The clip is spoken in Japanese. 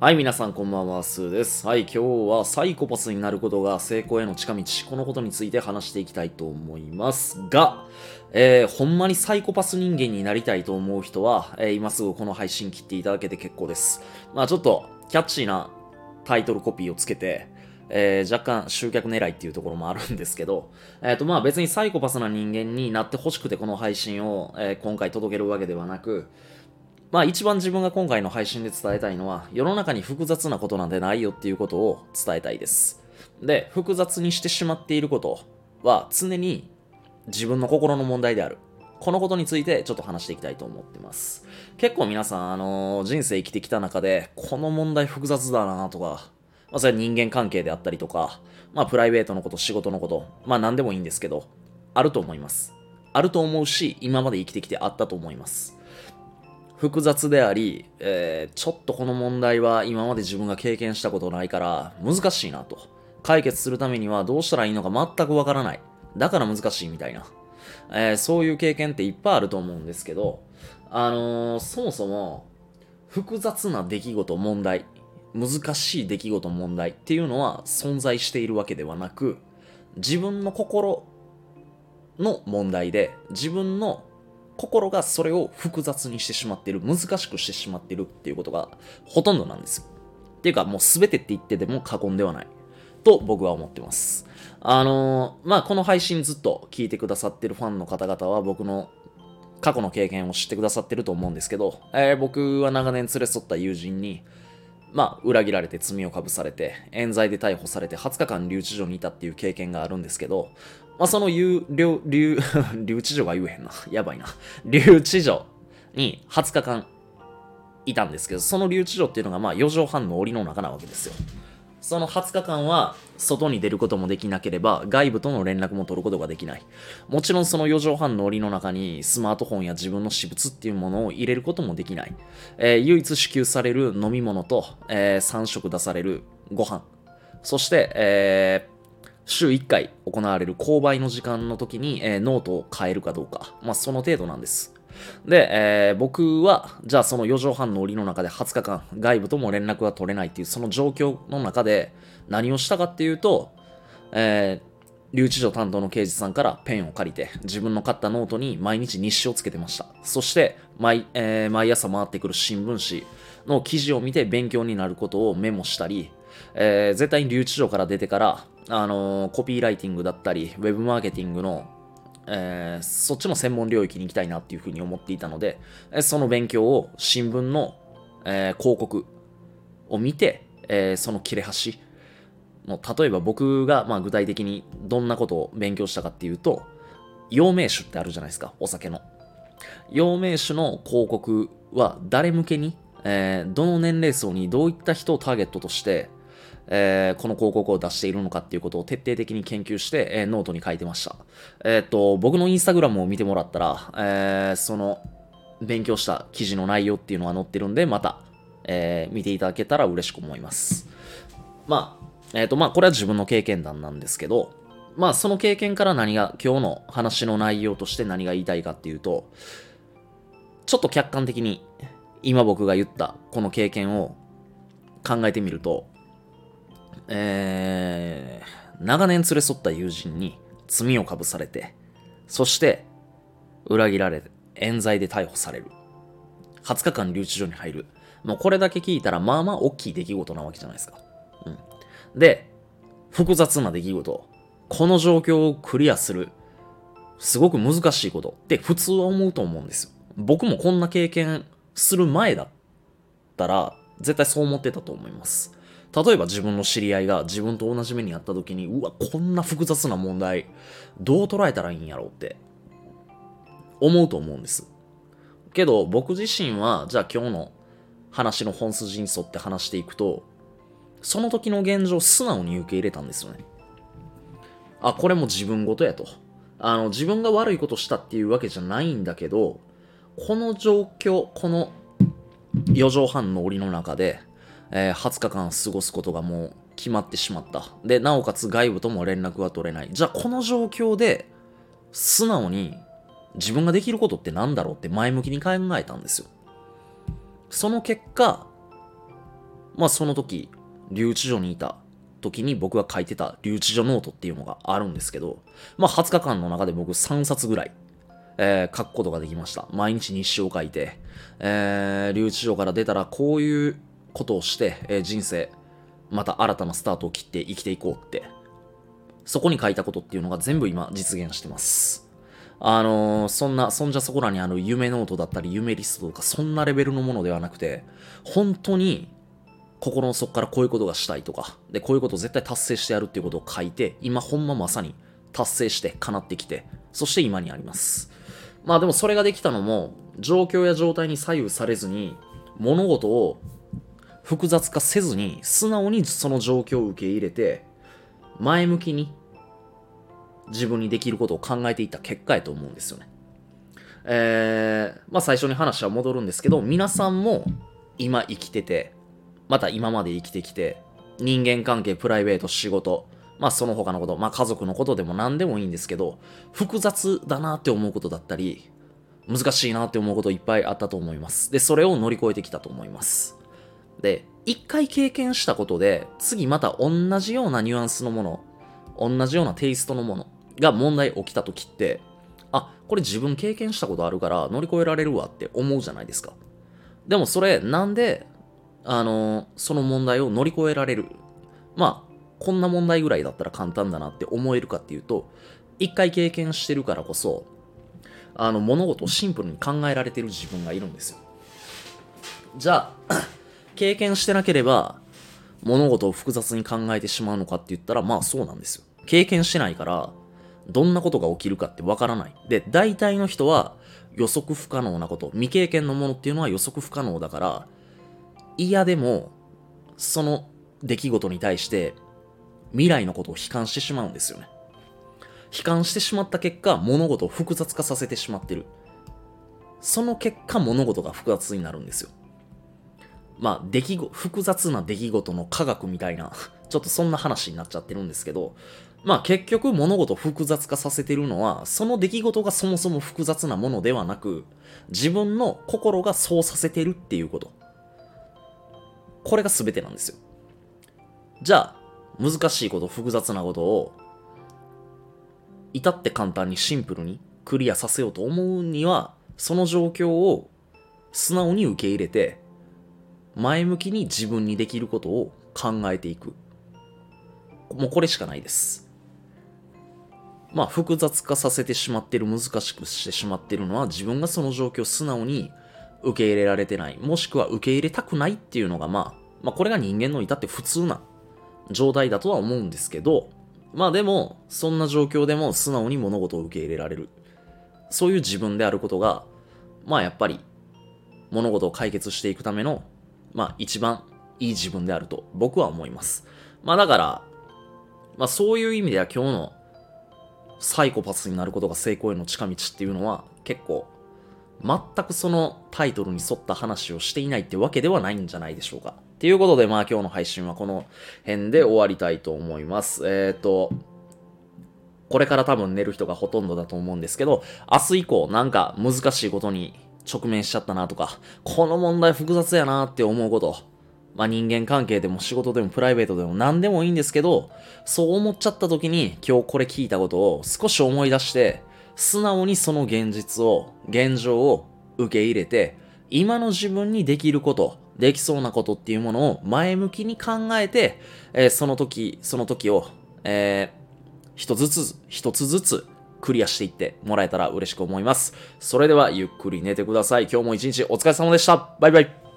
はい、皆さんこんばんは、スーです。はい、今日はサイコパスになることが成功への近道、このことについて話していきたいと思いますが、えー、ほんまにサイコパス人間になりたいと思う人は、えー今すぐこの配信切っていただけて結構です。まあちょっと、キャッチーなタイトルコピーをつけて、えー若干集客狙いっていうところもあるんですけど、えっ、とまあ別にサイコパスな人間になってほしくてこの配信を、えー今回届けるわけではなく、まあ一番自分が今回の配信で伝えたいのは、世の中に複雑なことなんてないよっていうことを伝えたいです。で、複雑にしてしまっていることは常に自分の心の問題である。このことについてちょっと話していきたいと思ってます。結構皆さん、あの人生生きてきた中で、この問題複雑だなとか、まあそれは人間関係であったりとか、まあプライベートのこと、仕事のこと、まあ何でもいいんですけど、あると思います。あると思うし、今まで生きてきてあったと思います。複雑であり、えーちょっとこの問題は今まで自分が経験したことないから難しいなと。解決するためにはどうしたらいいのか全くわからない。だから難しいみたいな。えーそういう経験っていっぱいあると思うんですけど、あのーそもそも複雑な出来事、問題、難しい出来事、問題っていうのは存在しているわけではなく、自分の心の問題で、自分の心がそれを複雑にしてしまっている、難しくしてしまっているっていうことがほとんどなんですよ。っていうか、もう全てって言ってても過言ではない。と僕は思ってます。あのーまあ、この配信ずっと聞いてくださってるファンの方々は僕の過去の経験を知ってくださってると思うんですけど、えー僕は長年連れ添った友人に、まあ、裏切られて罪をかぶされて、冤罪で逮捕されて20日間留置所にいたっていう経験があるんですけど、まあ、その留、留、留、留置所が言えへんな。やばいな。留置所に20日間いたんですけど、その留置所っていうのがまあ4畳半の檻の中なわけですよ。その20日間は外に出ることもできなければ外部との連絡も取ることができない。もちろんその4畳半の檻の中にスマートフォンや自分の私物っていうものを入れることもできない。えー唯一支給される飲み物と、え3食出されるご飯。そして、えー週1回行われる購買の時間の時に、えーノートを買えるかどうか。まあその程度なんです。で、えー僕は、じゃあその4畳半の檻の中で20日間、外部とも連絡が取れないっていうその状況の中で何をしたかっていうと、えー留置所担当の刑事さんからペンを借りて自分の買ったノートに毎日日誌をつけてました。そして毎,、えー毎朝回ってくる新聞紙の記事を見て勉強になることをメモしたり、えー絶対に留置所から出てから、あのーコピーライティングだったり、ウェブマーケティングのえーそっちの専門領域に行きたいなっていうふうに思っていたので、その勉強を新聞の、えー広告を見て、えーその切れ端の例えば僕がまあ具体的にどんなことを勉強したかっていうと陽明酒ってあるじゃないですかお酒の。陽明酒の広告は誰向けに、えどの年齢層にどういった人をターゲットとしてえーこの広告を出しているのかっていうことを徹底的に研究して、えーノートに書いてました。えーっと、僕のインスタグラムを見てもらったら、えーその勉強した記事の内容っていうのは載ってるんで、また、えー見ていただけたら嬉しく思います。まあ、えっと、まあ、これは自分の経験談なんですけど、まあ、その経験から何が、今日の話の内容として何が言いたいかっていうと、ちょっと客観的に今僕が言ったこの経験を考えてみると、えー、長年連れ添った友人に罪をかぶされて、そして裏切られ、冤罪で逮捕される。20日間留置所に入る。もうこれだけ聞いたら、まあまあ大きい出来事なわけじゃないですか。うん。で、複雑な出来事。この状況をクリアする。すごく難しいことって普通は思うと思うんですよ。僕もこんな経験する前だったら、絶対そう思ってたと思います。例えば自分の知り合いが自分と同じ目にあった時に、うわ、こんな複雑な問題、どう捉えたらいいんやろうって、思うと思うんです。けど、僕自身は、じゃあ今日の話の本筋に沿って話していくと、その時の現状を素直に受け入れたんですよね。あ、これも自分ごとやと。あの、自分が悪いことしたっていうわけじゃないんだけど、この状況、この4畳半の檻の中で、えー20日間過ごすことがもう決まってしまった。で、なおかつ外部とも連絡が取れない。じゃあこの状況で素直に自分ができることって何だろうって前向きに考えたんですよ。その結果、まあその時、留置所にいた時に僕が書いてた留置所ノートっていうのがあるんですけど、まあ20日間の中で僕3冊ぐらい、えー、書くことができました。毎日日誌を書いて、えー、留置所から出たらこういうことをして、えー、人生、また新たなスタートを切って生きていこうって、そこに書いたことっていうのが全部今実現してます。あのー、そんな、そんじゃそこらにあの夢ノートだったり夢リストとかそんなレベルのものではなくて、本当に心の底からこういうことがしたいとか、で、こういうことを絶対達成してやるっていうことを書いて、今ほんままさに達成して叶ってきて、そして今にあります。まあでもそれができたのも、状況や状態に左右されずに、物事を複雑化せずに、素直にその状況を受け入れて、前向きに自分にできることを考えていった結果やと思うんですよね。えー、まあ最初に話は戻るんですけど、皆さんも今生きてて、また今まで生きてきて、人間関係、プライベート、仕事、まあその他のこと、まあ家族のことでも何でもいいんですけど、複雑だなって思うことだったり、難しいなって思うこといっぱいあったと思います。で、それを乗り越えてきたと思います。で、一回経験したことで、次また同じようなニュアンスのもの、同じようなテイストのもの、が問題起きた時って、あ、これ自分経験したことあるから乗り越えられるわって思うじゃないですか。でもそれなんで、あの、その問題を乗り越えられる？まあ、こんな問題ぐらいだったら簡単だなって思えるかっていうと、一回経験してるからこそ、あの、物事をシンプルに考えられてる自分がいるんですよ。じゃあ、経験してなければ、物事を複雑に考えてしまうのかって言ったら、まあそうなんですよ。経験してないから、どんなことが起きるかってわからない。で、大体の人は予測不可能なこと、未経験のものっていうのは予測不可能だから、嫌でも、その出来事に対して未来のことを悲観してしまうんですよね。悲観してしまった結果、物事を複雑化させてしまってる。その結果、物事が複雑になるんですよ。まあ、出来事、複雑な出来事の科学みたいな、ちょっとそんな話になっちゃってるんですけど、まあ結局物事複雑化させてるのは、その出来事がそもそも複雑なものではなく、自分の心がそうさせてるっていうこと。これが全てなんですよ。じゃあ、難しいこと、複雑なことを、至って簡単にシンプルにクリアさせようと思うには、その状況を素直に受け入れて、前向きに自分にできることを考えていく。もうこれしかないです。まあ複雑化させてしまってる、難しくしてしまってるのは自分がその状況を素直に受け入れられてない、もしくは受け入れたくないっていうのがまあ、まあこれが人間の至って普通な状態だとは思うんですけど、まあでも、そんな状況でも素直に物事を受け入れられる。そういう自分であることが、まあやっぱり物事を解決していくための、まあ一番いい自分であると僕は思います。まあだから、まあそういう意味では今日のサイコパスになることが成功への近道っていうのは結構全くそのタイトルに沿った話をしていないってわけではないんじゃないでしょうか。っていうことでまあ今日の配信はこの辺で終わりたいと思います。えっ、ー、と、これから多分寝る人がほとんどだと思うんですけど、明日以降なんか難しいことに直面しちゃったなとか、この問題複雑やなって思うこと、まあ、人間関係でも仕事でもプライベートでも何でもいいんですけど、そう思っちゃった時に今日これ聞いたことを少し思い出して、素直にその現実を、現状を受け入れて、今の自分にできること、できそうなことっていうものを前向きに考えて、えー、その時、その時を、えー、一つずつ、一つずつクリアしていってもらえたら嬉しく思います。それではゆっくり寝てください。今日も一日お疲れ様でした。バイバイ。